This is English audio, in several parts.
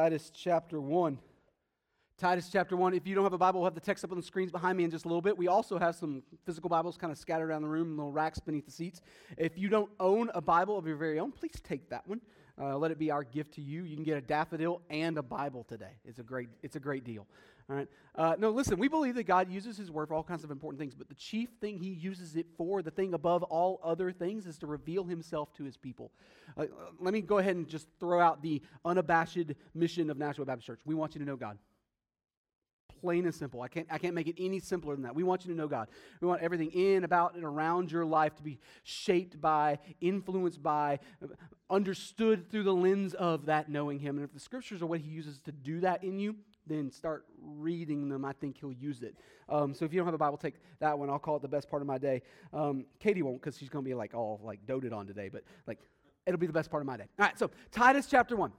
Titus chapter 1. Titus chapter 1. If you don't have a Bible, we'll have the text up on the screens behind me in just a little bit. We also have some physical Bibles kind of scattered around the room, little racks beneath the seats. If you don't own a Bible of your very own, please take that one. Uh, let it be our gift to you. You can get a daffodil and a Bible today. It's a great, it's a great deal. All right. Uh, no, listen, we believe that God uses His Word for all kinds of important things, but the chief thing He uses it for, the thing above all other things, is to reveal Himself to His people. Uh, let me go ahead and just throw out the unabashed mission of Nashville Baptist Church. We want you to know God. Plain and simple. I can't, I can't make it any simpler than that. We want you to know God. We want everything in, about, and around your life to be shaped by, influenced by, understood through the lens of that knowing Him. And if the scriptures are what He uses to do that in you, then start reading them. I think he'll use it. Um, so if you don't have a Bible, take that one. I'll call it the best part of my day. Um, Katie won't because she's going to be like all like doted on today, but like it'll be the best part of my day. All right, so Titus chapter 1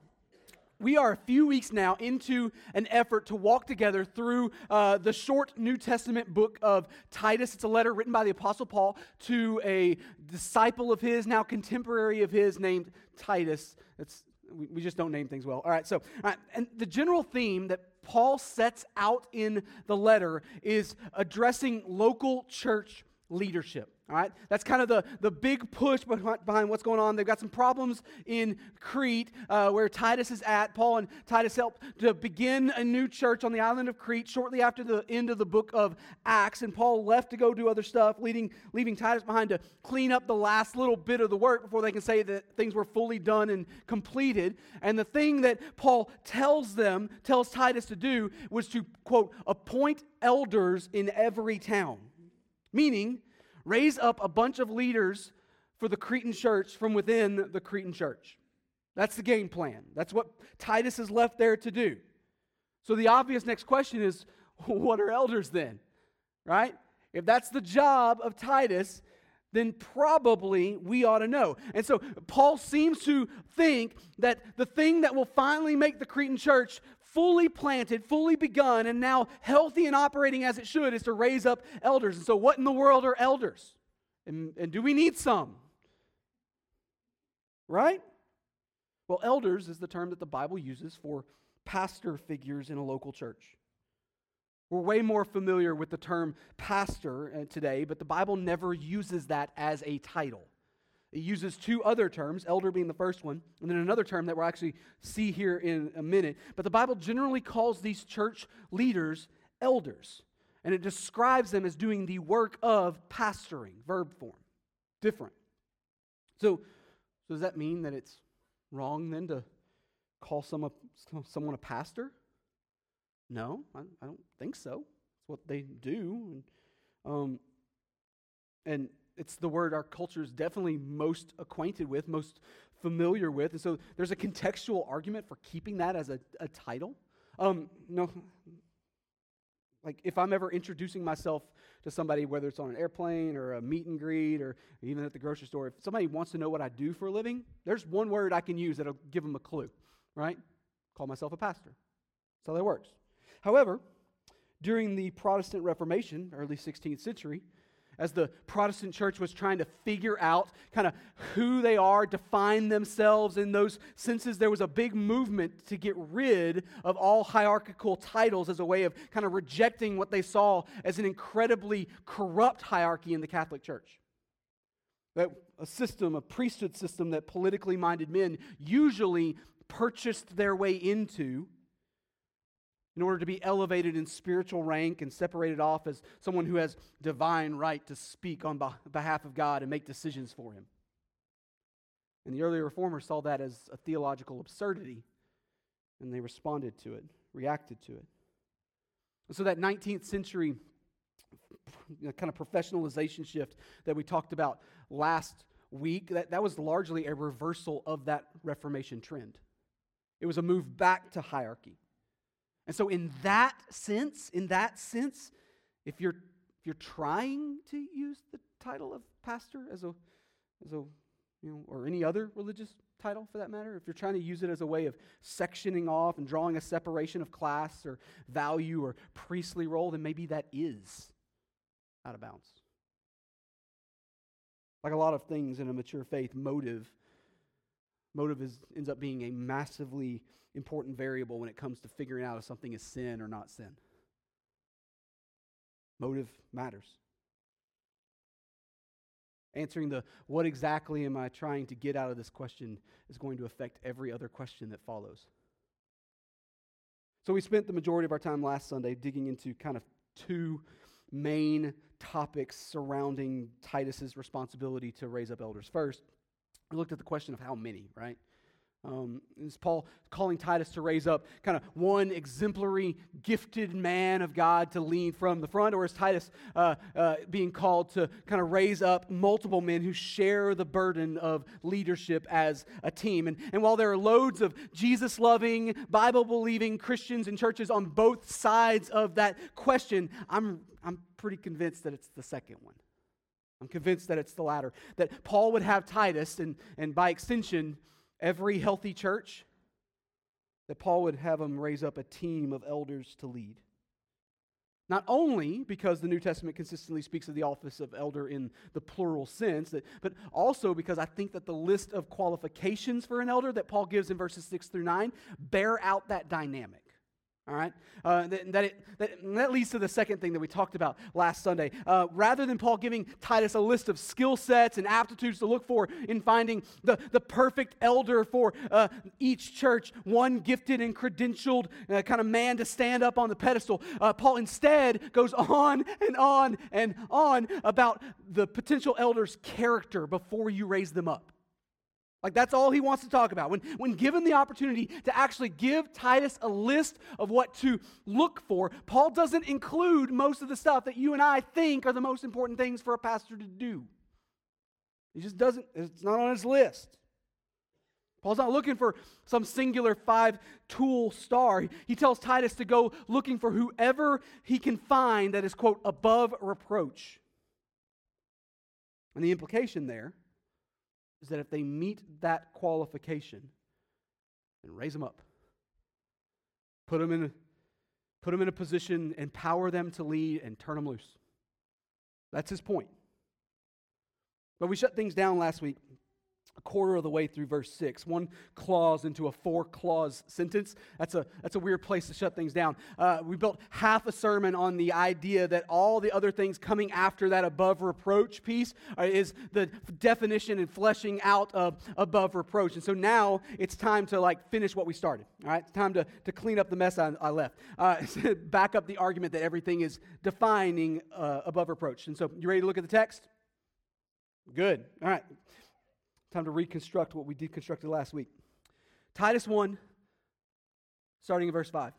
we are a few weeks now into an effort to walk together through uh, the short New Testament book of Titus. It's a letter written by the Apostle Paul to a disciple of his, now contemporary of his, named Titus. It's, we, we just don't name things well. All right, so, all right, and the general theme that Paul sets out in the letter is addressing local church leadership. All right, that's kind of the, the big push behind what's going on. They've got some problems in Crete uh, where Titus is at. Paul and Titus helped to begin a new church on the island of Crete shortly after the end of the book of Acts. And Paul left to go do other stuff, leading, leaving Titus behind to clean up the last little bit of the work before they can say that things were fully done and completed. And the thing that Paul tells them, tells Titus to do, was to, quote, appoint elders in every town. Meaning, raise up a bunch of leaders for the Cretan church from within the Cretan church. That's the game plan. That's what Titus is left there to do. So the obvious next question is what are elders then? Right? If that's the job of Titus, then probably we ought to know. And so Paul seems to think that the thing that will finally make the Cretan church fully planted, fully begun, and now healthy and operating as it should is to raise up elders. And so, what in the world are elders? And, and do we need some? Right? Well, elders is the term that the Bible uses for pastor figures in a local church. We're way more familiar with the term pastor uh, today, but the Bible never uses that as a title. It uses two other terms, elder being the first one, and then another term that we'll actually see here in a minute. But the Bible generally calls these church leaders elders, and it describes them as doing the work of pastoring, verb form. Different. So, so does that mean that it's wrong then to call someone, someone a pastor? No, I, I don't think so. It's what they do. And, um, and it's the word our culture is definitely most acquainted with, most familiar with. And so there's a contextual argument for keeping that as a, a title. Um, no, like if I'm ever introducing myself to somebody, whether it's on an airplane or a meet and greet or even at the grocery store, if somebody wants to know what I do for a living, there's one word I can use that'll give them a clue, right? Call myself a pastor. That's how that works. However, during the Protestant Reformation, early 16th century, as the Protestant church was trying to figure out kind of who they are, define themselves in those senses, there was a big movement to get rid of all hierarchical titles as a way of kind of rejecting what they saw as an incredibly corrupt hierarchy in the Catholic Church. That a system, a priesthood system that politically minded men usually purchased their way into in order to be elevated in spiritual rank and separated off as someone who has divine right to speak on behalf of God and make decisions for him. And the early reformers saw that as a theological absurdity, and they responded to it, reacted to it. So that 19th century kind of professionalization shift that we talked about last week, that, that was largely a reversal of that Reformation trend. It was a move back to hierarchy. And so, in that sense, in that sense, if you're if you're trying to use the title of pastor as a as a you know or any other religious title for that matter, if you're trying to use it as a way of sectioning off and drawing a separation of class or value or priestly role, then maybe that is out of bounds. Like a lot of things in a mature faith, motive Motive is, ends up being a massively important variable when it comes to figuring out if something is sin or not sin. Motive matters. Answering the what exactly am I trying to get out of this question is going to affect every other question that follows. So, we spent the majority of our time last Sunday digging into kind of two main topics surrounding Titus's responsibility to raise up elders. First, we looked at the question of how many, right? Um, is Paul calling Titus to raise up kind of one exemplary, gifted man of God to lead from the front, or is Titus uh, uh, being called to kind of raise up multiple men who share the burden of leadership as a team? And, and while there are loads of Jesus loving, Bible believing Christians and churches on both sides of that question, I'm, I'm pretty convinced that it's the second one. I'm convinced that it's the latter. That Paul would have Titus, and, and by extension, every healthy church, that Paul would have them raise up a team of elders to lead. Not only because the New Testament consistently speaks of the office of elder in the plural sense, but also because I think that the list of qualifications for an elder that Paul gives in verses 6 through 9 bear out that dynamic. All right? Uh, that, that, it, that, that, leads to the second thing that we talked about last Sunday. Uh, rather than Paul giving Titus a list of skill sets and aptitudes to look for in finding the, the perfect elder for uh, each church, one gifted and credentialed uh, kind of man to stand up on the pedestal, uh, Paul instead goes on and on and on about the potential elder's character before you raise them up. Like, that's all he wants to talk about. When, when given the opportunity to actually give Titus a list of what to look for, Paul doesn't include most of the stuff that you and I think are the most important things for a pastor to do. He just doesn't, it's not on his list. Paul's not looking for some singular five tool star. He tells Titus to go looking for whoever he can find that is, quote, above reproach. And the implication there is that if they meet that qualification, then raise them up. Put them in put them in a position, empower them to lead, and turn them loose. That's his point. But we shut things down last week a quarter of the way through verse 6 one clause into a four clause sentence. That's a that's a weird place to shut things down. Uh, we built half a sermon on the idea that all the other things coming after that above reproach piece uh, is the definition and fleshing out of above reproach. And so now it's time to like finish what we started all right? It's time to, to clean up the mess i, I left. Uh, back up the argument that everything is defining uh, above reproach. And so you ready to look at the text? Good. All right Time to reconstruct what we deconstructed last week. Titus 1, starting in verse 5.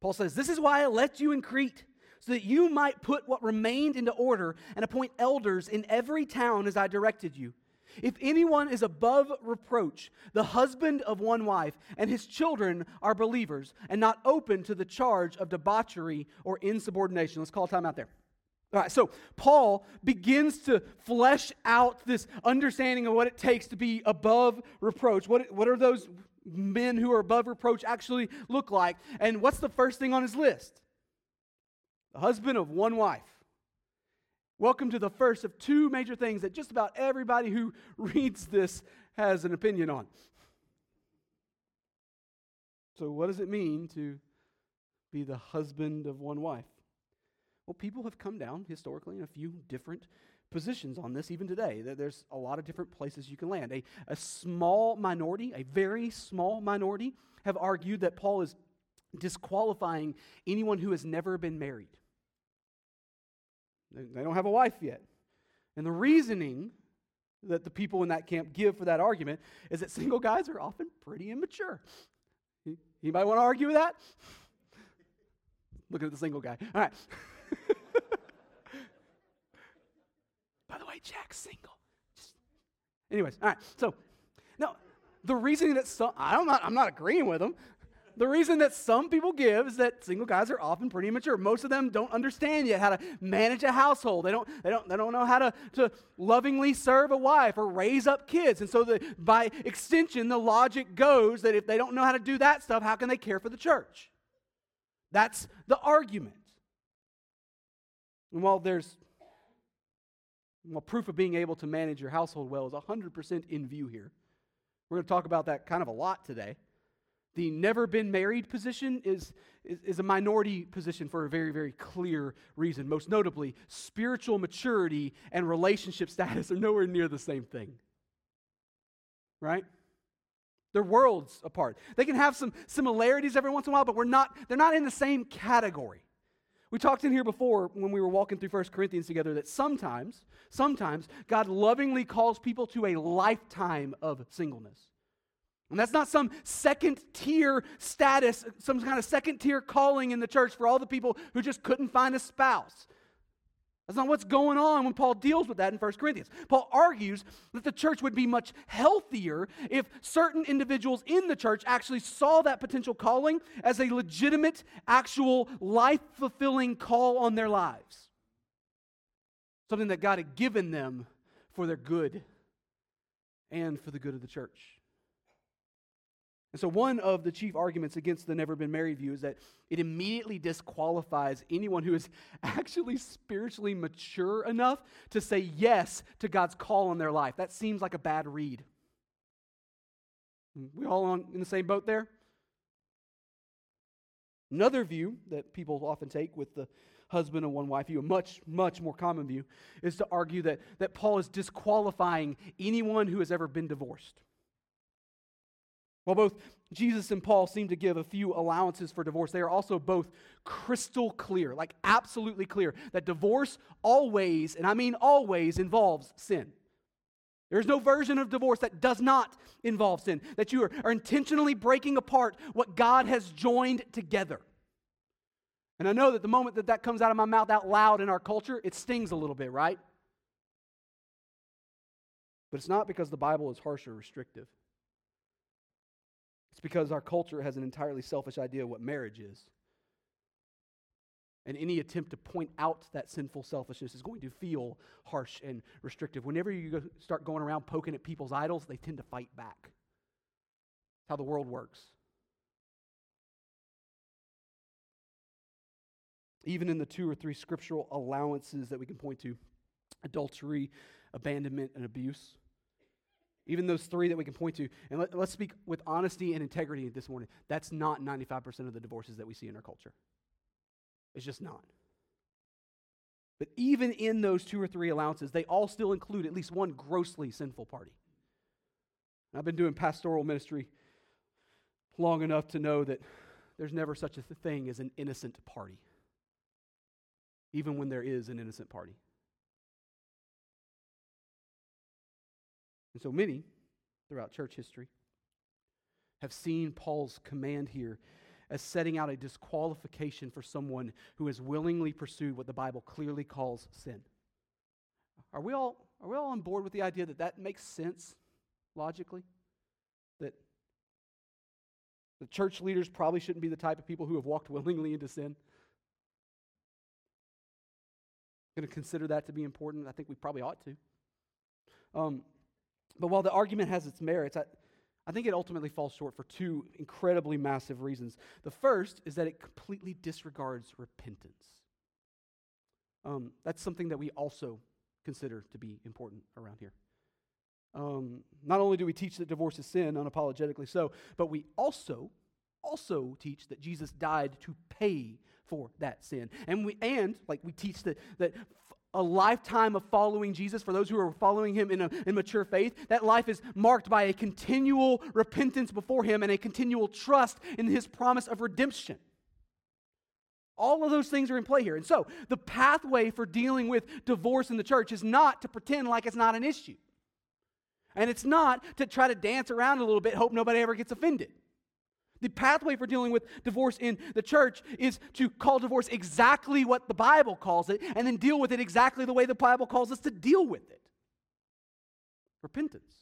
Paul says, This is why I left you in Crete, so that you might put what remained into order and appoint elders in every town as I directed you. If anyone is above reproach, the husband of one wife, and his children are believers, and not open to the charge of debauchery or insubordination. Let's call time out there. All right, so Paul begins to flesh out this understanding of what it takes to be above reproach. What, what are those men who are above reproach actually look like? And what's the first thing on his list? The husband of one wife. Welcome to the first of two major things that just about everybody who reads this has an opinion on. So, what does it mean to be the husband of one wife? Well, people have come down historically in a few different positions on this even today. There's a lot of different places you can land. A, a small minority, a very small minority, have argued that Paul is disqualifying anyone who has never been married. They don't have a wife yet. And the reasoning that the people in that camp give for that argument is that single guys are often pretty immature. Anybody want to argue with that? Looking at the single guy. All right. By the way, Jack's single. Just, anyways, all right. So, now the reason that some I'm not I'm not agreeing with them. The reason that some people give is that single guys are often pretty immature. Most of them don't understand yet how to manage a household. They don't, they don't, they don't know how to, to lovingly serve a wife or raise up kids. And so, the, by extension, the logic goes that if they don't know how to do that stuff, how can they care for the church? That's the argument. And while there's Well, proof of being able to manage your household well is 100% in view here. We're going to talk about that kind of a lot today. The never been married position is, is, is, a minority position for a very, very clear reason. Most notably, spiritual maturity and relationship status are nowhere near the same thing. Right? They're worlds apart. They can have some similarities every once in a while, but we're not, they're not in the same category. We talked in here before when we were walking through 1 Corinthians together that sometimes, sometimes God lovingly calls people to a lifetime of singleness. And that's not some second tier status, some kind of second tier calling in the church for all the people who just couldn't find a spouse. That's not what's going on when Paul deals with that in 1 Corinthians. Paul argues that the church would be much healthier if certain individuals in the church actually saw that potential calling as a legitimate, actual, life fulfilling call on their lives. Something that God had given them for their good and for the good of the church. And so, one of the chief arguments against the never been married view is that it immediately disqualifies anyone who is actually spiritually mature enough to say yes to God's call on their life. That seems like a bad read. We all on, in the same boat there? Another view that people often take with the husband and one wife view, a much, much more common view, is to argue that, that Paul is disqualifying anyone who has ever been divorced. While both Jesus and Paul seem to give a few allowances for divorce, they are also both crystal clear, like absolutely clear, that divorce always, and I mean always, involves sin. There's no version of divorce that does not involve sin, that you are, are intentionally breaking apart what God has joined together. And I know that the moment that that comes out of my mouth out loud in our culture, it stings a little bit, right? But it's not because the Bible is harsh or restrictive. It's because our culture has an entirely selfish idea of what marriage is. And any attempt to point out that sinful selfishness is going to feel harsh and restrictive. Whenever you start going around poking at people's idols, they tend to fight back. That's how the world works. Even in the two or three scriptural allowances that we can point to adultery, abandonment, and abuse even those three that we can point to. And let, us speak with honesty and integrity this morning. That's not 95% of the divorces that we see in our culture. It's just not. But even in those two or three allowances, they all still include at least one grossly sinful party. I've been doing pastoral ministry long enough to know that there's never such a thing as an innocent party, even when there is an innocent party. And so many throughout church history have seen Paul's command here as setting out a disqualification for someone who has willingly pursued what the Bible clearly calls sin. Are we all, are we all on board with the idea that that makes sense logically? That the church leaders probably shouldn't be the type of people who have walked willingly into sin? Going to consider that to be important? I think we probably ought to. Um, but while the argument has its merits, I, I think it ultimately falls short for two incredibly massive reasons. The first is that it completely disregards repentance. Um, that's something that we also consider to be important around here. Um, not only do we teach that divorce is sin, unapologetically so, but we also also teach that Jesus died to pay for that sin. And we and like we teach that that a lifetime of following Jesus, for those who are following him in, a, in mature faith, that life is marked by a continual repentance before him and a continual trust in his promise of redemption. All of those things are in play here. And so, the pathway for dealing with divorce in the church is not to pretend like it's not an issue. And it's not to try to dance around a little bit, hope nobody ever gets offended. The pathway for dealing with divorce in the church is to call divorce exactly what the Bible calls it and then deal with it exactly the way the Bible calls us to deal with it repentance.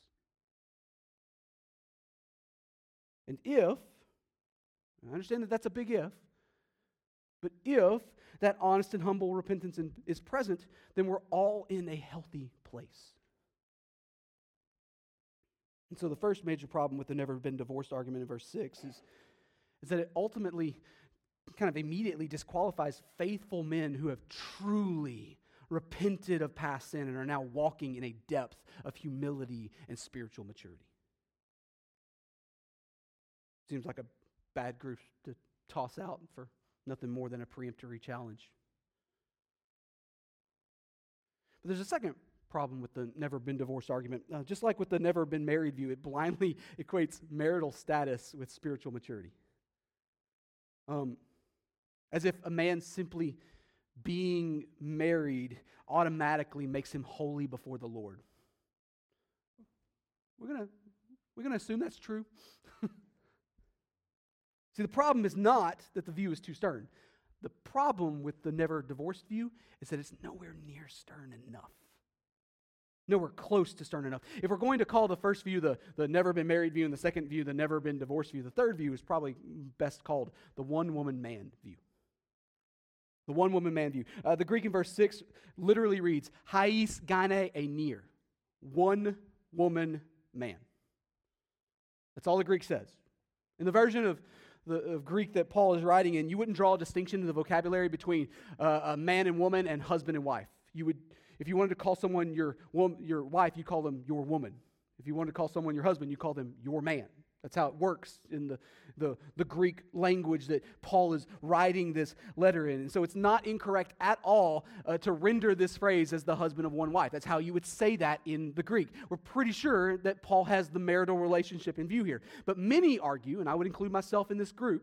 And if, I understand that that's a big if, but if that honest and humble repentance is present, then we're all in a healthy place. And so the first major problem with the never been divorced argument in verse 6 is, is that it ultimately kind of immediately disqualifies faithful men who have truly repented of past sin and are now walking in a depth of humility and spiritual maturity. Seems like a bad group to toss out for nothing more than a preemptory challenge. But there's a second problem with the never been divorced argument. Uh, just like with the never been married view, it blindly equates marital status with spiritual maturity. Um, as if a man simply being married automatically makes him holy before the Lord. We're going to we're going to assume that's true. See, the problem is not that the view is too stern. The problem with the never divorced view is that it's nowhere near stern enough. Nowhere close to stern enough. If we're going to call the first view the, the never been married view and the second view the never been divorced view, the third view is probably best called the one woman man view. The one woman man view. Uh, the Greek in verse 6 literally reads, Hais gane enir. One woman man. That's all the Greek says. In the version of the of Greek that Paul is writing in, you wouldn't draw a distinction in the vocabulary between uh, a man and woman and husband and wife. You would, if you wanted to call someone your, your wife, you call them your woman. If you wanted to call someone your husband, you call them your man. That's how it works in the, the, the, Greek language that Paul is writing this letter in. And so it's not incorrect at all uh, to render this phrase as the husband of one wife. That's how you would say that in the Greek. We're pretty sure that Paul has the marital relationship in view here. But many argue, and I would include myself in this group,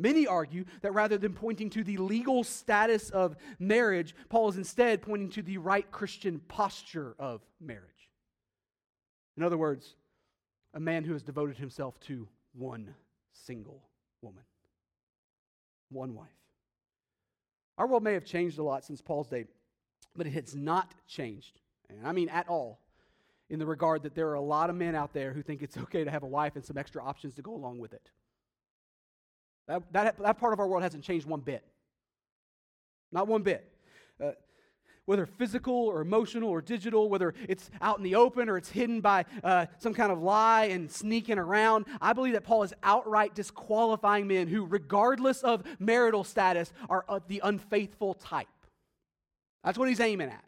Many argue that rather than pointing to the legal status of marriage, Paul is instead pointing to the right Christian posture of marriage. In other words, a man who has devoted himself to one single woman, one wife. Our world may have changed a lot since Paul's day, but it has not changed, and I mean at all, in the regard that there are a lot of men out there who think it's okay to have a wife and some extra options to go along with it. That, that, that part of our world hasn't changed one bit. Not one bit. Uh, whether physical or emotional or digital, whether it's out in the open or it's hidden by uh, some kind of lie and sneaking around. I believe that Paul is outright disqualifying men who, regardless of marital status, are of the unfaithful type. That's what he's aiming at.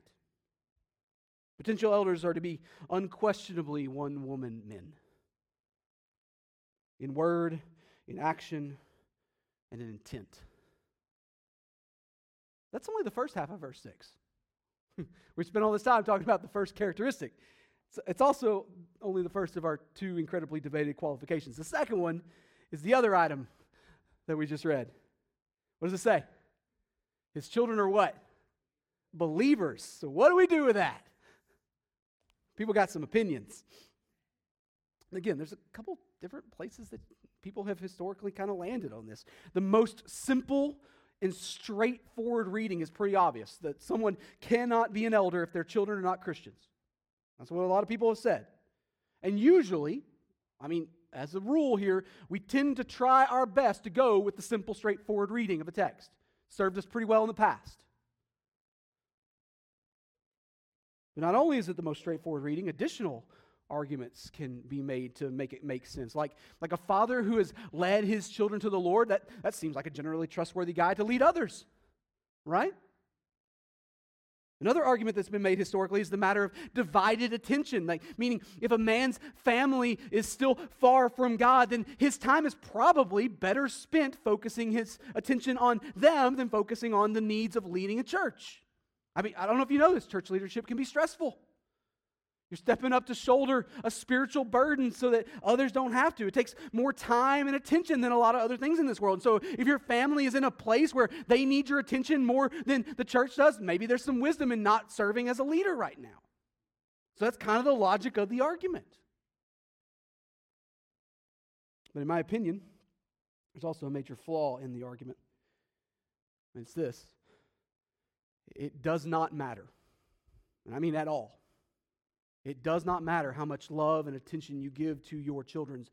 Potential elders are to be unquestionably one woman men in word, in action, and an intent. That's only the first half of verse 6. we spent all this time talking about the first characteristic. It's also only the first of our two incredibly debated qualifications. The second one is the other item that we just read. What does it say? His children are what? Believers. So, what do we do with that? People got some opinions. Again, there's a couple different places that people have historically kind of landed on this. The most simple and straightforward reading is pretty obvious that someone cannot be an elder if their children are not Christians. That's what a lot of people have said. And usually, I mean, as a rule here, we tend to try our best to go with the simple, straightforward reading of a text. Served us pretty well in the past. But not only is it the most straightforward reading, additional arguments can be made to make it make sense. Like, like a father who has led his children to the Lord, that, that seems like a generally trustworthy guy to lead others, right? Another argument that's been made historically is the matter of divided attention, like meaning if a man's family is still far from God, then his time is probably better spent focusing his attention on them than focusing on the needs of leading a church. I mean, I don't know if you know this, church leadership can be stressful. You're stepping up to shoulder a spiritual burden so that others don't have to. It takes more time and attention than a lot of other things in this world. And so if your family is in a place where they need your attention more than the church does, maybe there's some wisdom in not serving as a leader right now. So that's kind of the logic of the argument. But in my opinion, there's also a major flaw in the argument. And it's this it does not matter. And I mean at all it does not matter how much love and attention you give to your children.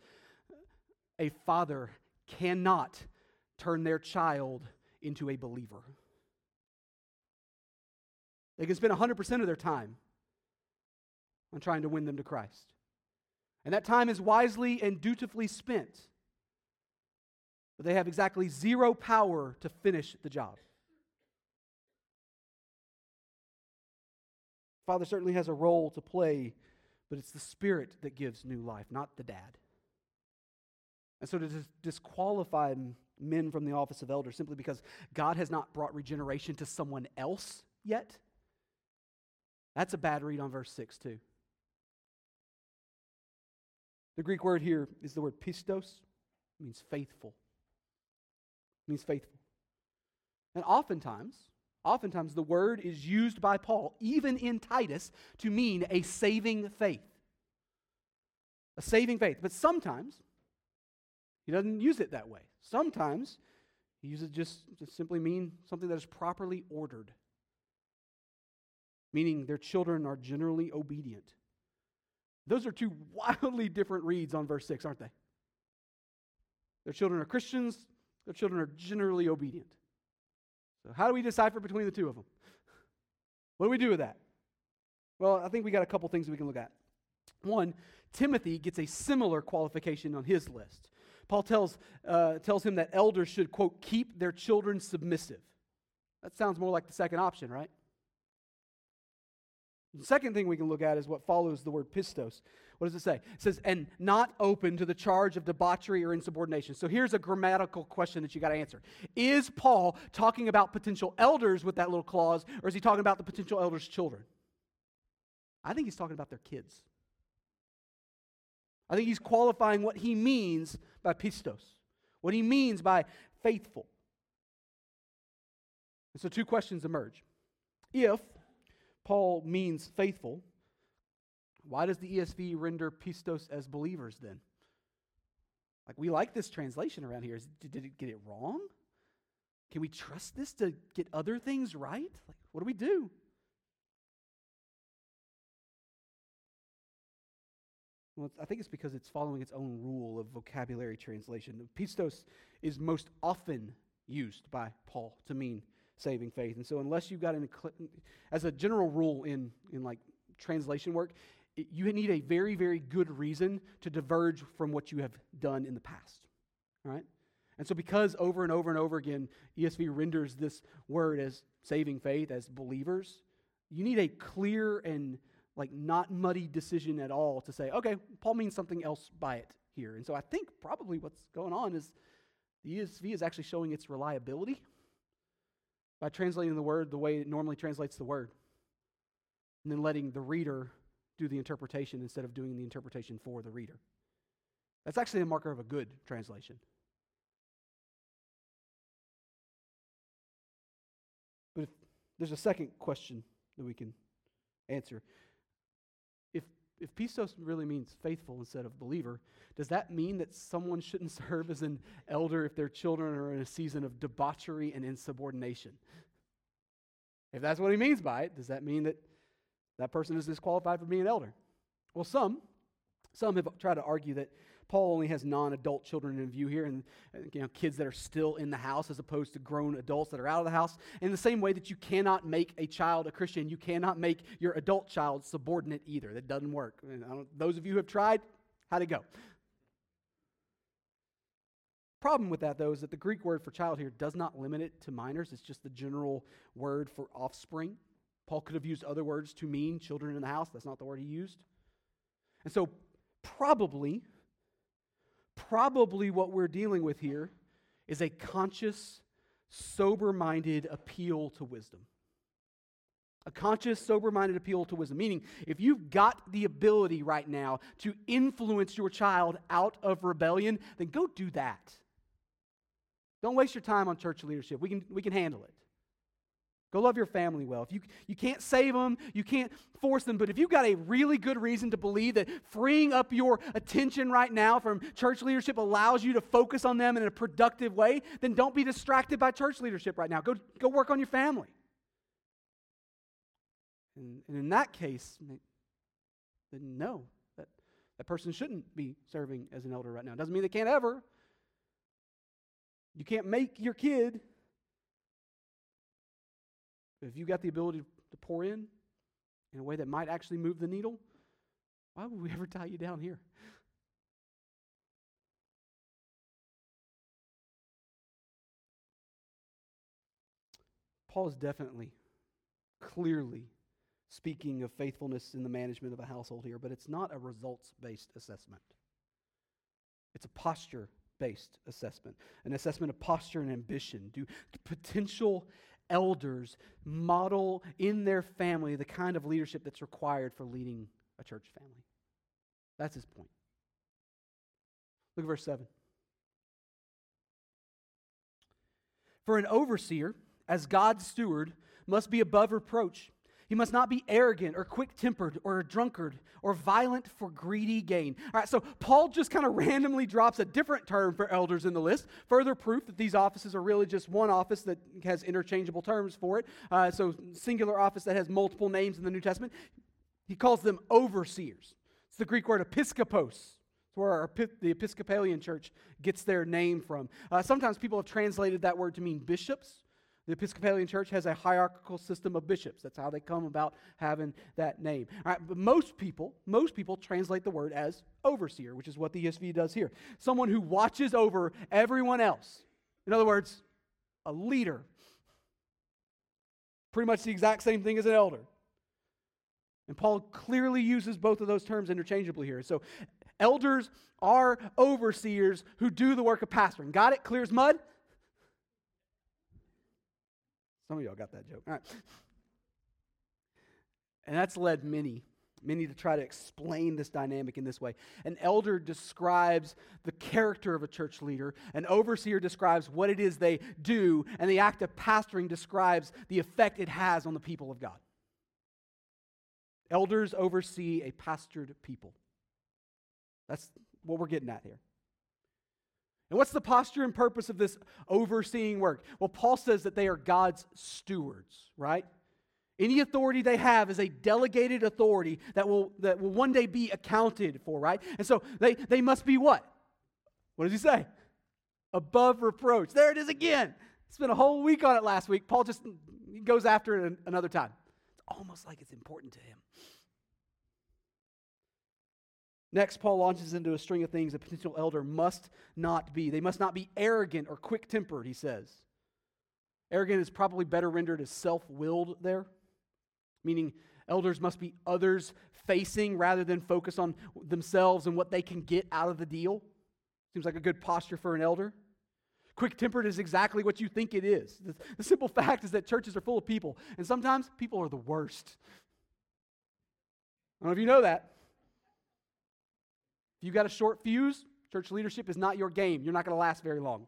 A father cannot turn their child into a believer. They can spend 100% of their time on trying to win them to Christ. And that time is wisely and dutifully spent. But they have exactly zero power to finish the job. Father certainly has a role to play, but it's the Spirit that gives new life, not the dad. And so to dis- disqualify men from the office of elder simply because God has not brought regeneration to someone else yet, that's a bad read on verse 6, too. The Greek word here is the word pistos, it means faithful. It means faithful. And oftentimes, oftentimes the word is used by Paul, even in Titus, to mean a saving faith. A saving faith. But sometimes he doesn't use it that way. Sometimes he uses it just to simply mean something that is properly ordered, meaning their children are generally obedient. Those are two wildly different reads on verse 6, aren't they? Their children are Christians, their children are generally obedient. So, how do we decipher between the two of them? What do we do with that? Well, I think we got a couple things we can look at. One, Timothy gets a similar qualification on his list. Paul tells, uh, tells him that elders should, quote, keep their children submissive. That sounds more like the second option, right? The second thing we can look at is what follows the word pistos. What does it say? It says, and not open to the charge of debauchery or insubordination. So here's a grammatical question that you got to answer. Is Paul talking about potential elders with that little clause, or is he talking about the potential elders' children? I think he's talking about their kids. I think he's qualifying what he means by pistos, what he means by faithful. And so two questions emerge. If Paul means faithful, why does the ESV render pistos as believers then? Like, we like this translation around here. Did it get it wrong? Can we trust this to get other things right? Like, what do we do? Well, I think it's because it's following its own rule of vocabulary translation. Pistos is most often used by Paul to mean saving faith. And so, unless you've got an, as a general rule in, in like translation work, you need a very, very good reason to diverge from what you have done in the past. right? And so, because over and over and over again, ESV renders this word as saving faith, as believers, you need a clear and like not muddy decision at all to say, okay, Paul means something else by it here. And so, I think probably what's going on is the ESV is actually showing its reliability by translating the word the way it normally translates the word, and then letting the reader do the interpretation instead of doing the interpretation for the reader. That's actually a marker of a good translation. But if there's a second question that we can answer. If, pistos really means faithful instead of believer, does that mean that someone shouldn't serve as an elder if their children are in a season of debauchery and insubordination? If that's what he means by it, does that mean that that person is disqualified from being an elder. Well, some, some have tried to argue that Paul only has non-adult children in view here, and uh, you know, kids that are still in the house as opposed to grown adults that are out of the house. In the same way that you cannot make a child a Christian, you cannot make your adult child subordinate either. That doesn't work. those of you who have tried, how'd it go? Problem with that, though, is that the Greek word for child here does not limit it to minors. It's just the general word for offspring. Paul could have used other words to mean children in the house. That's not the word he used. And so, probably, probably what we're dealing with here is a conscious, sober minded appeal to wisdom. A conscious, sober minded appeal to wisdom. Meaning, if you've got the ability right now to influence your child out of rebellion, then go do that. Don't waste your time on church leadership. We can, we can handle it. Go love your family well. If you, you can't save them, you can't force them, but if you've got a really good reason to believe that freeing up your attention right now from church leadership allows you to focus on them in a productive way, then don't be distracted by church leadership right now. Go, go work on your family. And, and in that case, then no, that, that person shouldn't be serving as an elder right now. Doesn't mean they can't ever. You can't make your kid if you've got the ability to pour in in a way that might actually move the needle, why would we ever tie you down here? Paul is definitely, clearly speaking of faithfulness in the management of a household here, but it's not a results based assessment. It's a posture based assessment, an assessment of posture and ambition. Do potential elders model in their family the kind of leadership that's required for leading a church family? That's his point. Look at verse 7. For an overseer, as God's steward, must be above reproach. He must not be arrogant or quick tempered or a drunkard or violent for greedy gain. All right, so Paul just kind of randomly drops a different term for elders in the list. Further proof that these offices are really just one office that has interchangeable terms for it. Uh, so, singular office that has multiple names in the New Testament. He calls them overseers. It's the Greek word episkopos. It's where our, the Episcopalian church gets their name from. Uh, sometimes people have translated that word to mean bishops. The Episcopalian Church has a hierarchical system of bishops. That's how they come about having that name. All right, but most people, most people translate the word as overseer, which is what the ESV does here. Someone who watches over everyone else. In other words, a leader. Pretty much the exact same thing as an elder. And Paul clearly uses both of those terms interchangeably here. So, elders are overseers who do the work of pastoring. Got it? Clear as mud? Some of y'all got that joke. All right. And that's led many, many to try to explain this dynamic in this way. An elder describes the character of a church leader, an overseer describes what it is they do, and the act of pastoring describes the effect it has on the people of God. Elders oversee a pastored people. That's what we're getting at here. And what's the posture and purpose of this overseeing work? Well, Paul says that they are God's stewards, right? Any authority they have is a delegated authority that will, that will one day be accounted for, right? And so they, they must be what? What does he say? Above reproach. There it is again. Spent a whole week on it last week. Paul just goes after it another time. It's almost like it's important to him. Next, Paul launches into a string of things a potential elder must not be. They must not be arrogant or quick tempered, he says. Arrogant is probably better rendered as self willed there, meaning elders must be others facing rather than focus on themselves and what they can get out of the deal. Seems like a good posture for an elder. Quick tempered is exactly what you think it is. The, the simple fact is that churches are full of people, and sometimes people are the worst. I don't know if you know that. If you've got a short fuse, church leadership is not your game. You're not going to last very long.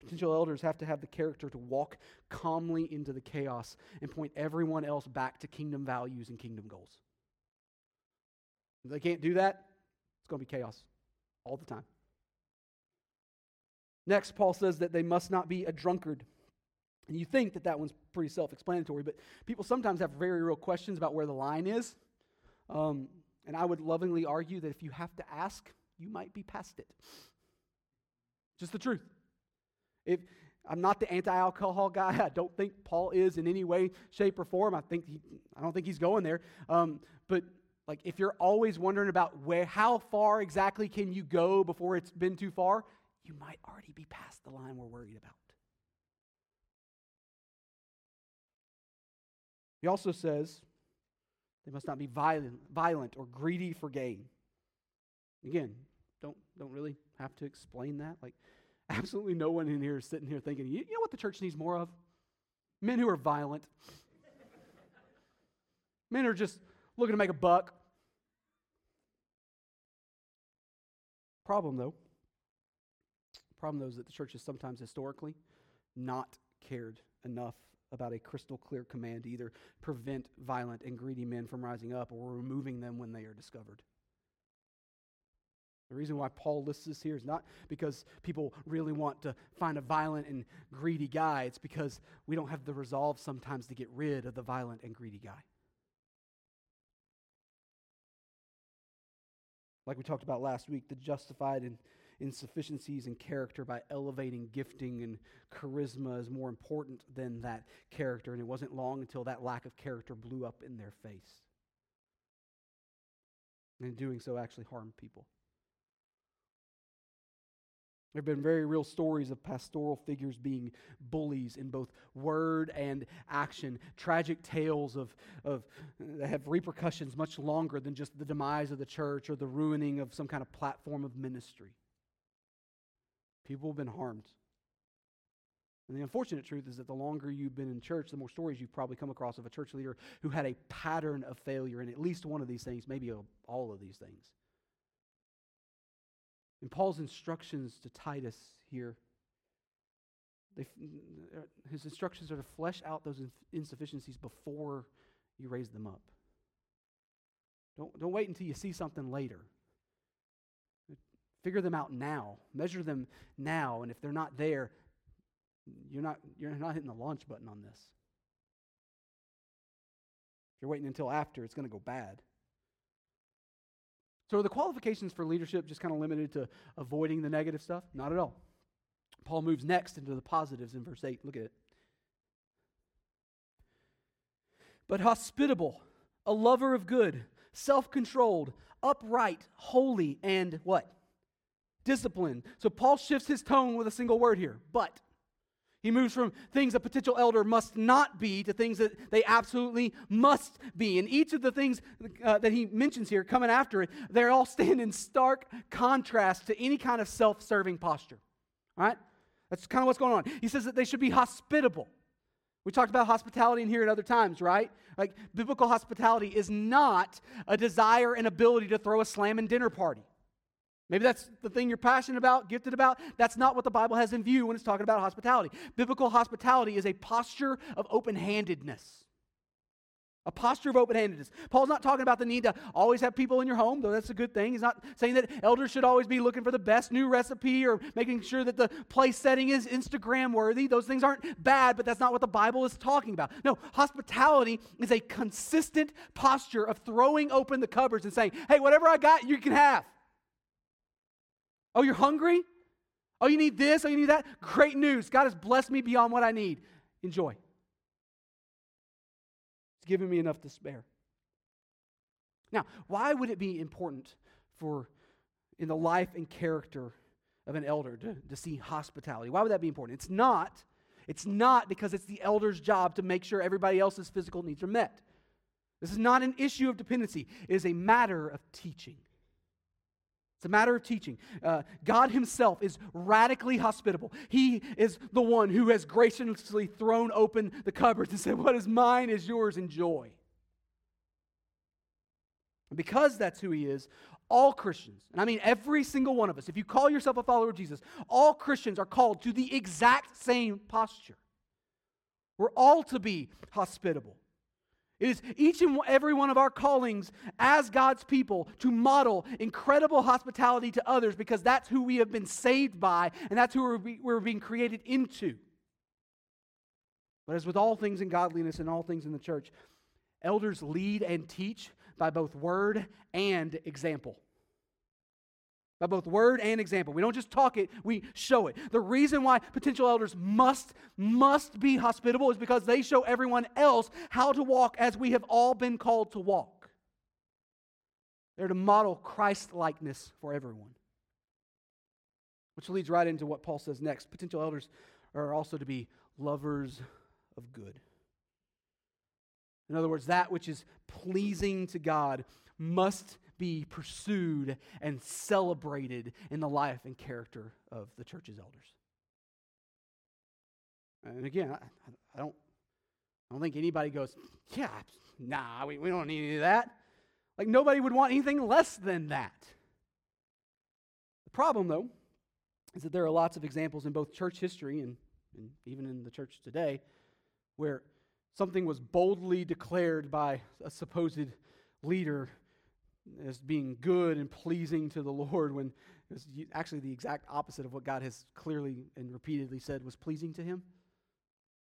Potential elders have to have the character to walk calmly into the chaos and point everyone else back to kingdom values and kingdom goals. If they can't do that, it's going to be chaos all the time. Next, Paul says that they must not be a drunkard. And you think that that one's pretty self explanatory, but people sometimes have very real questions about where the line is. Um, and I would lovingly argue that if you have to ask, you might be past it. Just the truth. If I'm not the anti-alcohol guy, I don't think Paul is in any way, shape, or form. I think he, I don't think he's going there. Um, but like, if you're always wondering about where, how far exactly can you go before it's been too far, you might already be past the line we're worried about. He also says they must not be violent, violent or greedy for gain. Again, don't, don't really have to explain that. Like, absolutely no one in here is sitting here thinking, you know what the church needs more of? Men who are violent. Men are just looking to make a buck. Problem, though, problem, though, is that the church has sometimes historically not cared enough about a crystal clear command to either prevent violent and greedy men from rising up or removing them when they are discovered. The reason why Paul lists this here is not because people really want to find a violent and greedy guy. It's because we don't have the resolve sometimes to get rid of the violent and greedy guy. Like we talked about last week, the justified and insufficiencies in character by elevating gifting and charisma is more important than that character. And it wasn't long until that lack of character blew up in their face. And doing so, actually harmed people. There have been very real stories of pastoral figures being bullies in both word and action. Tragic tales of, of that have repercussions much longer than just the demise of the church or the ruining of some kind of platform of ministry. People have been harmed. And the unfortunate truth is that the longer you've been in church, the more stories you've probably come across of a church leader who had a pattern of failure in at least one of these things, maybe all of these things. In Paul's instructions to Titus here, they, his instructions are to flesh out those insufficiencies before you raise them up. Don't, don't wait until you see something later. Figure them out now. Measure them now. And if they're not there, you're not, you're not hitting the launch button on this. If you're waiting until after, it's going to go bad. So are the qualifications for leadership just kind of limited to avoiding the negative stuff? Not at all. Paul moves next into the positives in verse 8. Look at it. But hospitable, a lover of good, self controlled, upright, holy, and what? Disciplined. So Paul shifts his tone with a single word here. But. He moves from things a potential elder must not be to things that they absolutely must be. And each of the things uh, that he mentions here coming after it, they all stand in stark contrast to any kind of self serving posture. All right? That's kind of what's going on. He says that they should be hospitable. We talked about hospitality in here at other times, right? Like biblical hospitality is not a desire and ability to throw a slamming dinner party. Maybe that's the thing you're passionate about, gifted about. That's not what the Bible has in view when it's talking about hospitality. Biblical hospitality is a posture of open handedness. A posture of open handedness. Paul's not talking about the need to always have people in your home, though that's a good thing. He's not saying that elders should always be looking for the best new recipe or making sure that the place setting is Instagram worthy. Those things aren't bad, but that's not what the Bible is talking about. No, hospitality is a consistent posture of throwing open the cupboards and saying, hey, whatever I got, you can have. Oh, you're hungry? Oh, you need this? Oh, you need that? Great news. God has blessed me beyond what I need. Enjoy. He's given me enough to spare. Now, why would it be important for in the life and character of an elder to, to see hospitality? Why would that be important? It's not. It's not because it's the elder's job to make sure everybody else's physical needs are met. This is not an issue of dependency. It is a matter of teaching. It's a matter of teaching. Uh, God Himself is radically hospitable. He is the one who has graciously thrown open the cupboards and said, What is mine is yours, enjoy. And because that's who He is, all Christians, and I mean every single one of us, if you call yourself a follower of Jesus, all Christians are called to the exact same posture. We're all to be hospitable. It is each and every one of our callings as God's people to model incredible hospitality to others because that's who we have been saved by and that's who we're, we're being created into. But as with all things in godliness and all things in the church, elders lead and teach by both word and example by both word and example. We don't just talk it, we show it. The reason why potential elders must must be hospitable is because they show everyone else how to walk as we have all been called to walk. They're to model Christ likeness for everyone. Which leads right into what Paul says next. Potential elders are also to be lovers of good. In other words, that which is pleasing to God must be pursued and celebrated in the life and character of the church's elders. And again, I, I don't, I don't think anybody goes, yeah, nah, we, we don't need any of that. Like nobody would want anything less than that. The problem, though, is that there are lots of examples in both church history and, and even in the church today where something was boldly declared by a supposed leader as being good and pleasing to the Lord when it was actually the exact opposite of what God has clearly and repeatedly said was pleasing to him.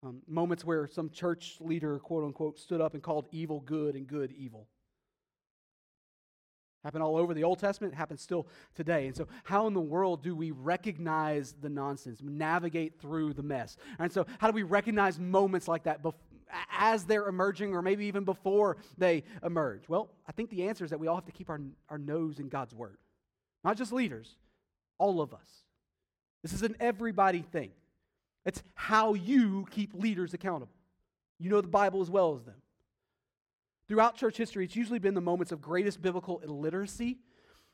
Um, moments where some church leader, quote unquote, stood up and called evil good and good evil. Happened all over the Old Testament, happens still today. And so, how in the world do we recognize the nonsense, navigate through the mess? And so, how do we recognize moments like that as they're emerging or maybe even before they emerge? Well, I think the answer is that we all have to keep our, our nose in God's Word. Not just leaders, all of us. This is an everybody thing. It's how you keep leaders accountable. You know the Bible as well as them. Throughout church history, it's usually been the moments of greatest biblical illiteracy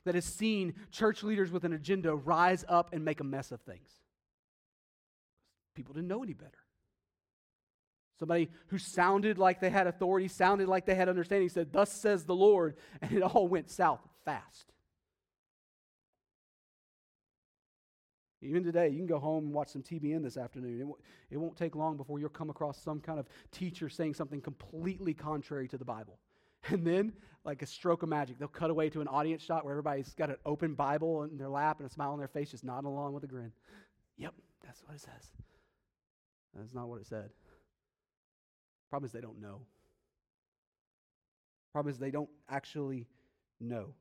that has seen church leaders with an agenda rise up and make a mess of things. People didn't know any better. Somebody who sounded like they had authority, sounded like they had understanding, said, Thus says the Lord, and it all went south fast. Even today, you can go home and watch some TBN this afternoon. It won't, it won't take long before you'll come across some kind of teacher saying something completely contrary to the Bible. And then, like a stroke of magic, they'll cut away to an audience shot where everybody's got an open Bible in their lap and a smile on their face, just nodding along with a grin. Yep, that's what it says. That's not what it said. Problem is, they don't know. Problem is, they don't actually know.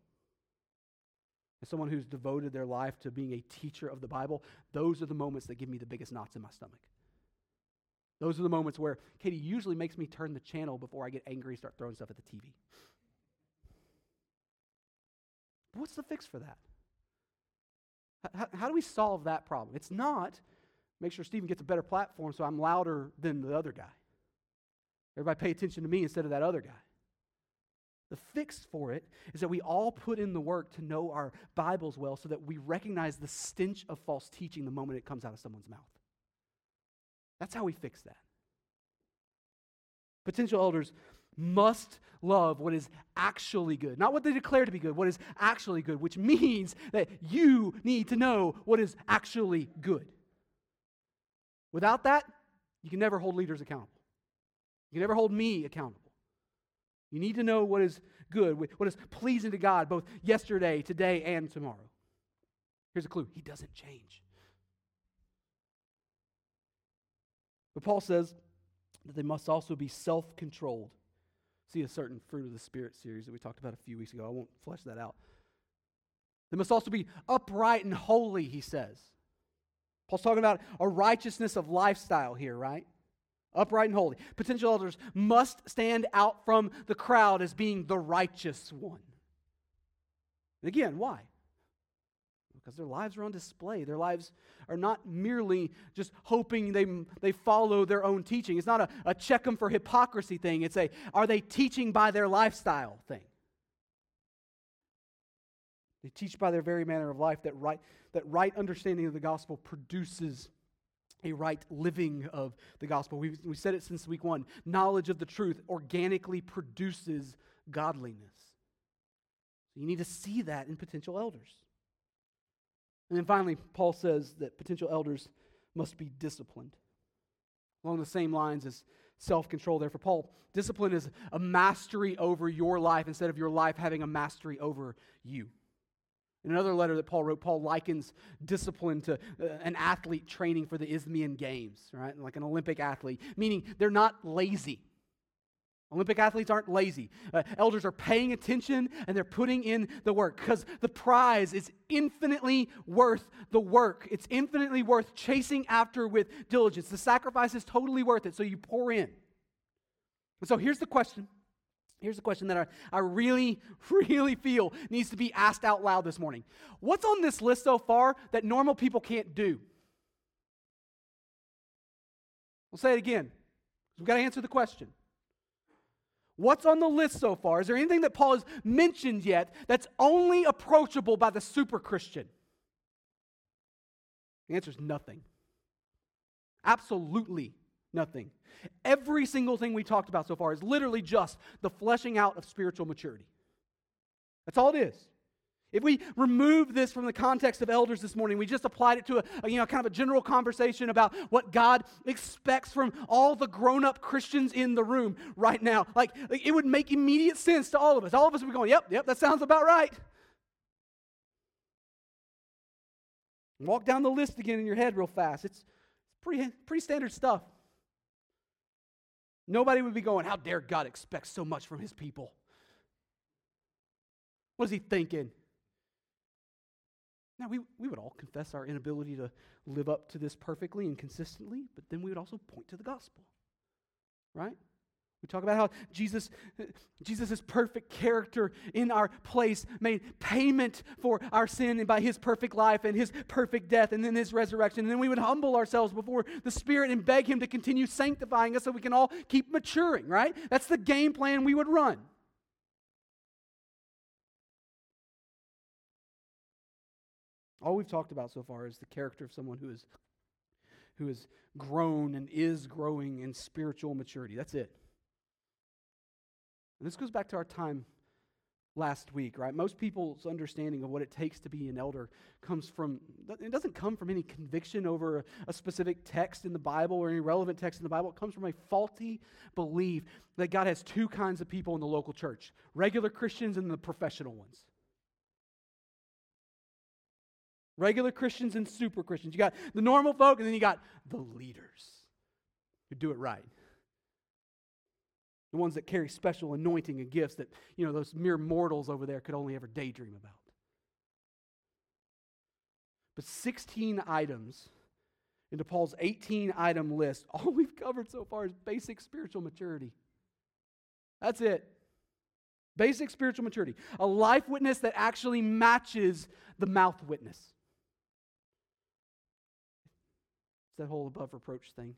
As someone who's devoted their life to being a teacher of the Bible, those are the moments that give me the biggest knots in my stomach. Those are the moments where Katie usually makes me turn the channel before I get angry and start throwing stuff at the TV. But what's the fix for that? How, how, do we solve that problem? It's not make sure Stephen gets a better platform so I'm louder than the other guy. Everybody pay attention to me instead of that other guy. The fix for it is that we all put in the work to know our Bibles well so that we recognize the stench of false teaching the moment it comes out of someone's mouth. That's how we fix that. Potential elders must love what is actually good, not what they declare to be good, what is actually good, which means that you need to know what is actually good. Without that, you can never hold leaders accountable. You can never hold me accountable. You need to know what is good, what is pleasing to God, both yesterday, today, and tomorrow. Here's a clue He doesn't change. But Paul says that they must also be self controlled. See a certain fruit of the Spirit series that we talked about a few weeks ago. I won't flesh that out. They must also be upright and holy, he says. Paul's talking about a righteousness of lifestyle here, right? Upright and holy. Potential elders must stand out from the crowd as being the righteous one. And again, why? Because their lives are on display. Their lives are not merely just hoping they, they follow their own teaching. It's not a, a check them for hypocrisy thing. It's a are they teaching by their lifestyle thing. They teach by their very manner of life that right, that right understanding of the gospel produces a right living of the gospel. We've, we said it since week one. Knowledge of the truth organically produces godliness. You need to see that in potential elders. And then finally, Paul says that potential elders must be disciplined. Along the same lines as self control, there for Paul, discipline is a mastery over your life instead of your life having a mastery over you. In another letter that Paul wrote, Paul likens discipline to uh, an athlete training for the Isthmian Games, right? Like an Olympic athlete, meaning they're not lazy. Olympic athletes aren't lazy. Uh, elders are paying attention and they're putting in the work because the prize is infinitely worth the work. It's infinitely worth chasing after with diligence. The sacrifice is totally worth it, so you pour in. And so here's the question Here's the question that I, I really, really feel needs to be asked out loud this morning. What's on this list so far that normal people can't do? We'll say it again. We've got to answer the question. What's on the list so far? Is there anything that Paul has mentioned yet that's only approachable by the super Christian? The answer is nothing. Absolutely nothing. Every single thing we talked about so far is literally just the fleshing out of spiritual maturity. That's all it is. If we remove this from the context of elders this morning, we just applied it to a, a, you know kind of a general conversation about what God expects from all the grown-up Christians in the room right now. Like it would make immediate sense to all of us. All of us would be going, "Yep, yep, that sounds about right." Walk down the list again in your head real fast. It's pretty pretty standard stuff. Nobody would be going, How dare God expect so much from his people? What is he thinking? Now, we, we would all confess our inability to live up to this perfectly and consistently, but then we would also point to the gospel, right? We talk about how Jesus, Jesus' perfect character in our place made payment for our sin and by his perfect life and his perfect death and then his resurrection. And then we would humble ourselves before the Spirit and beg him to continue sanctifying us so we can all keep maturing, right? That's the game plan we would run. All we've talked about so far is the character of someone who is who has grown and is growing in spiritual maturity. That's it. And this goes back to our time last week, right? Most people's understanding of what it takes to be an elder comes from, it doesn't come from any conviction over a, specific text in the Bible or any relevant text in the Bible. It comes from a faulty belief that God has two kinds of people in the local church regular Christians and the professional ones. Regular Christians and super Christians. You got the normal folk, and then you got the leaders who do it right. The ones that carry special anointing and gifts that, you know, those mere mortals over there could only ever daydream about. But 16 items into Paul's 18 item list, all we've covered so far is basic spiritual maturity. That's it. Basic spiritual maturity. A life witness that actually matches the mouth witness. It's that whole above reproach thing.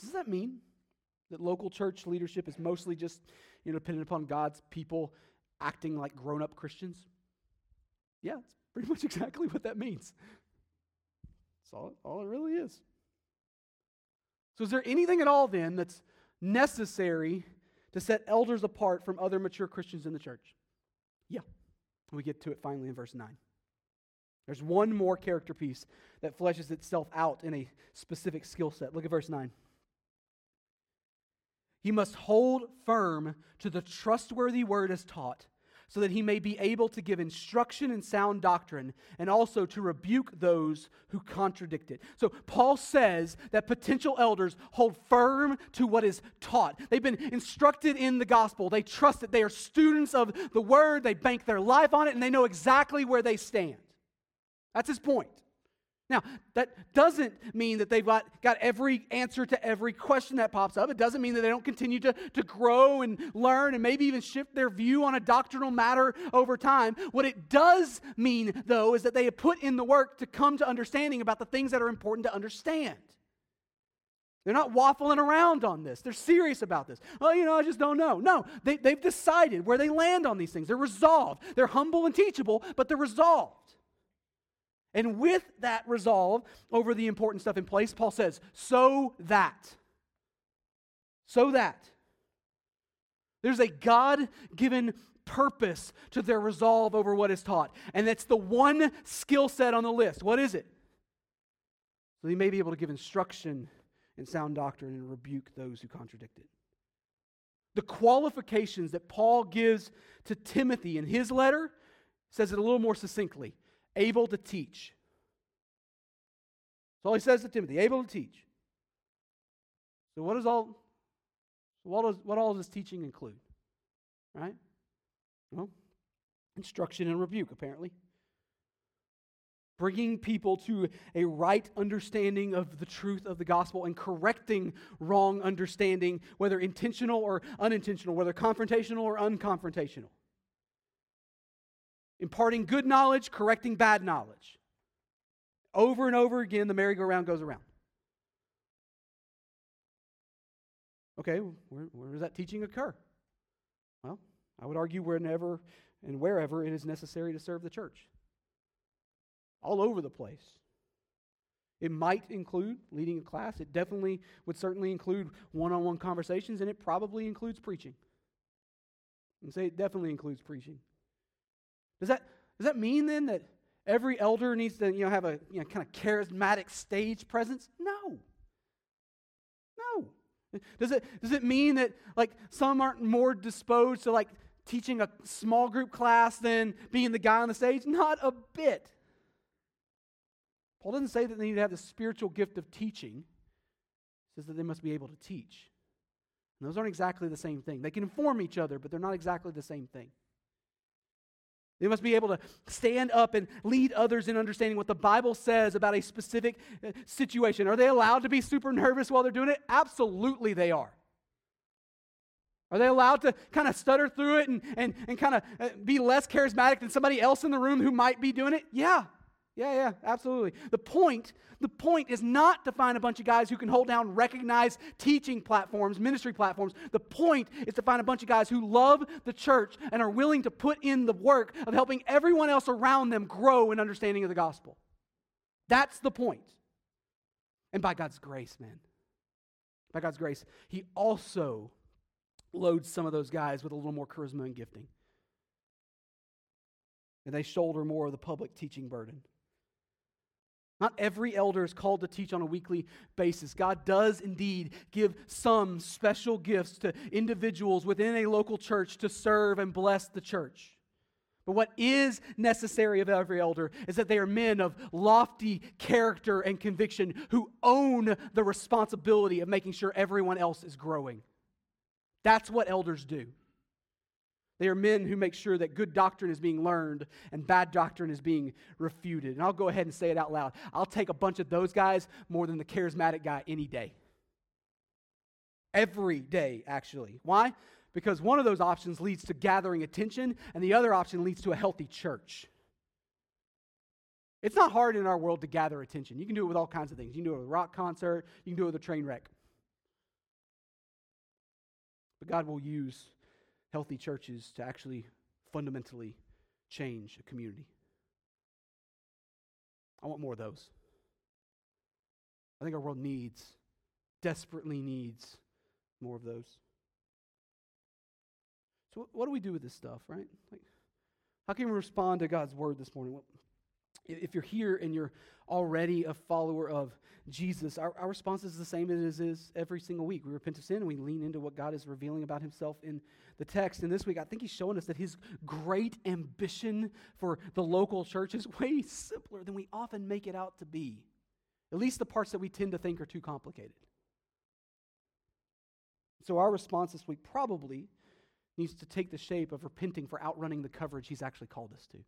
Does that mean that local church leadership is mostly just you know, dependent upon God's people acting like grown up Christians? Yeah, it's pretty much exactly what that means. That's all, all it really is. So, is there anything at all then that's necessary to set elders apart from other mature Christians in the church? Yeah. We get to it finally in verse 9. There's one more character piece that fleshes itself out in a specific skill set. Look at verse 9. He must hold firm to the trustworthy word as taught, so that he may be able to give instruction in sound doctrine and also to rebuke those who contradict it. So, Paul says that potential elders hold firm to what is taught. They've been instructed in the gospel, they trust it, they are students of the word, they bank their life on it, and they know exactly where they stand. That's his point. Now, that doesn't mean that they've got, got every answer to every question that pops up. It doesn't mean that they don't continue to, to grow and learn and maybe even shift their view on a doctrinal matter over time. What it does mean, though, is that they have put in the work to come to understanding about the things that are important to understand. They're not waffling around on this. They're serious about this. Oh, you know, I just don't know. No, they, they've decided where they land on these things. They're resolved. They're humble and teachable, but they're resolved. And with that resolve over the important stuff in place, Paul says, so that. So that. There's a God given purpose to their resolve over what is taught. And that's the one skill set on the list. What is it? So they may be able to give instruction in sound doctrine and rebuke those who contradict it. The qualifications that Paul gives to Timothy in his letter says it a little more succinctly able to teach. That's all he says to Timothy, able to teach. So what does all what does what all does teaching include? Right? Well, instruction and rebuke, apparently. Bringing people to a right understanding of the truth of the gospel and correcting wrong understanding, whether intentional or unintentional, whether confrontational or unconfrontational imparting good knowledge, correcting bad knowledge. Over and over again, the merry-go-round goes around. Okay, where, where does that teaching occur? Well, I would argue whenever and wherever it is necessary to serve the church. All over the place. It might include leading a class. It definitely would certainly include one on one conversations, and it probably includes preaching. And say it definitely includes preaching. Does that, does that mean then that every elder needs to you know, have a you know, kind of charismatic stage presence? No. No. Does it, does it mean that like some aren't more disposed to like teaching a small group class than being the guy on the stage? Not a bit. Paul doesn't say that they need to have the spiritual gift of teaching. He says that they must be able to teach. And those aren't exactly the same thing. They can inform each other, but they're not exactly the same thing. They must be able to stand up and lead others in understanding what the Bible says about a specific uh, situation. Are they allowed to be super nervous while they're doing it? Absolutely, they are. Are they allowed to kind of stutter through it and, and, and kind of uh, be less charismatic than somebody else in the room who might be doing it? Yeah. Yeah, yeah, absolutely. The point, the point is not to find a bunch of guys who can hold down recognized teaching platforms, ministry platforms. The point is to find a bunch of guys who love the church and are willing to put in the work of helping everyone else around them grow in understanding of the gospel. That's the point. And by God's grace, man, by God's grace, He also loads some of those guys with a little more charisma and gifting. And they shoulder more of the public teaching burden. Not every elder is called to teach on a weekly basis. God does indeed give some special gifts to individuals within a local church to serve and bless the church. But what is necessary of every elder is that they are men of lofty character and conviction who own the responsibility of making sure everyone else is growing. That's what elders do. They are men who make sure that good doctrine is being learned and bad doctrine is being refuted. And I'll go ahead and say it out loud. I'll take a bunch of those guys more than the charismatic guy any day. Every day, actually. Why? Because one of those options leads to gathering attention, and the other option leads to a healthy church. It's not hard in our world to gather attention. You can do it with all kinds of things. You can do it with a rock concert, you can do it with a train wreck. But God will use healthy churches to actually fundamentally change a community. I want more of those. I think our world needs, desperately needs, more of those. So, what do we do with this stuff, right? Like, how can we respond to God's word this morning? If you're here and you're already a follower of Jesus, our, our response is the same as it is every single week. We repent of sin and we lean into what God is revealing about himself in the text. And this week, I think he's showing us that his great ambition for the local church is way simpler than we often make it out to be. At least the parts that we tend to think are too complicated. So our response this week probably needs to take the shape of repenting for outrunning the coverage he's actually called us to.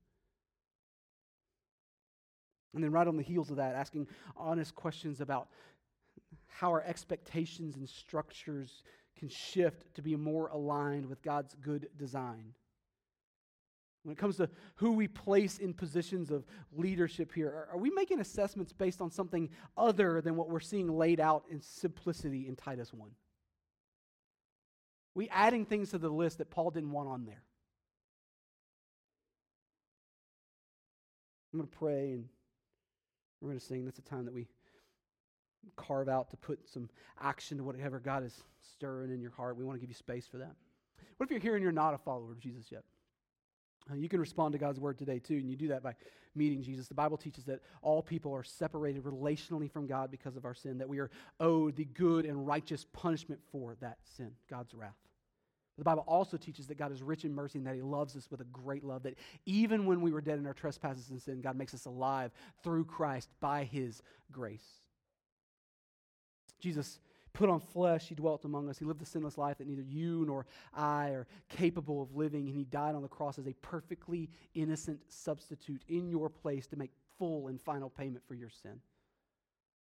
And then, right on the heels of that, asking honest questions about how our expectations and structures can shift to be more aligned with God's good design. When it comes to who we place in positions of leadership here, are we making assessments based on something other than what we're seeing laid out in simplicity in Titus 1? We adding things to the list that Paul didn't want on there. I'm going to pray and we're going to sing. That's a time that we carve out to put some action to whatever God is stirring in your heart. We want to give you space for that. What if you're here and you're not a follower of Jesus yet? Uh, you can respond to God's word today too, and you do that by meeting Jesus. The Bible teaches that all people are separated relationally from God because of our sin, that we are owed the good and righteous punishment for that sin, God's wrath. The Bible also teaches that God is rich in mercy and that He loves us with a great love, that even when we were dead in our trespasses and sin, God makes us alive through Christ by His grace. Jesus put on flesh, He dwelt among us. He lived a sinless life that neither you nor I are capable of living, and He died on the cross as a perfectly innocent substitute in your place to make full and final payment for your sin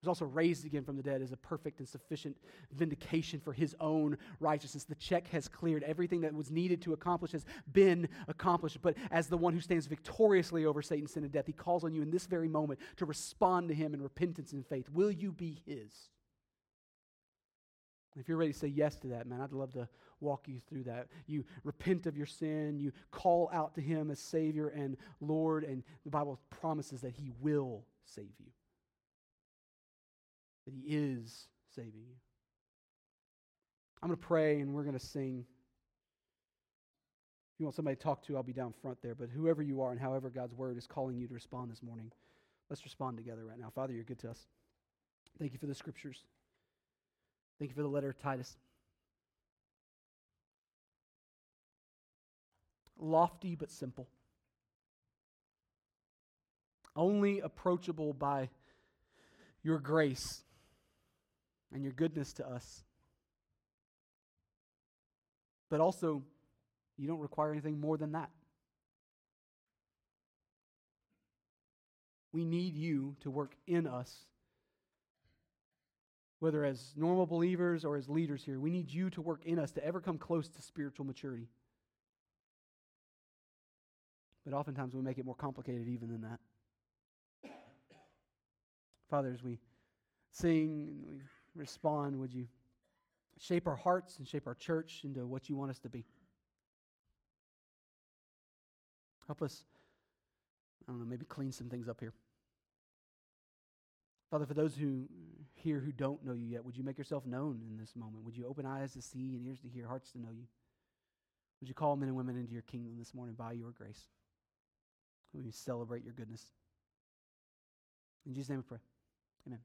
was also raised again from the dead as a perfect and sufficient vindication for his own righteousness. The check has cleared. Everything that was needed to accomplish has been accomplished. But as the one who stands victoriously over Satan, sin, and death, he calls on you in this very moment to respond to him in repentance and faith. Will you be his? If you're ready to say yes to that, man, I'd love to walk you through that. You repent of your sin, you call out to him as Savior and Lord, and the Bible promises that he will save you that He is saving you. I'm going to pray and we're going to sing. If you want somebody to talk to, I'll be down front there. But whoever you are and however God's word is calling you to respond this morning, let's respond together right now. Father, you're good to us. Thank you for the scriptures. Thank you for the letter of Titus. Lofty but simple. Only approachable by your grace and your goodness to us. But also, you don't require anything more than that. We need you to work in us, whether as normal believers or as leaders here. We need you to work in us to ever come close to spiritual maturity. But oftentimes we make it more complicated even than that. Father, as we sing we respond, would you shape our hearts and shape our church into what you want us to be? Help us, I don't know, maybe clean some things up here. Father, for those who here who don't know you yet, would you make yourself known in this moment? Would you open eyes to see and ears to hear, hearts to know you? Would you call men and women into your kingdom this morning by your grace? Would you celebrate your goodness? In Jesus' name we pray. Amen.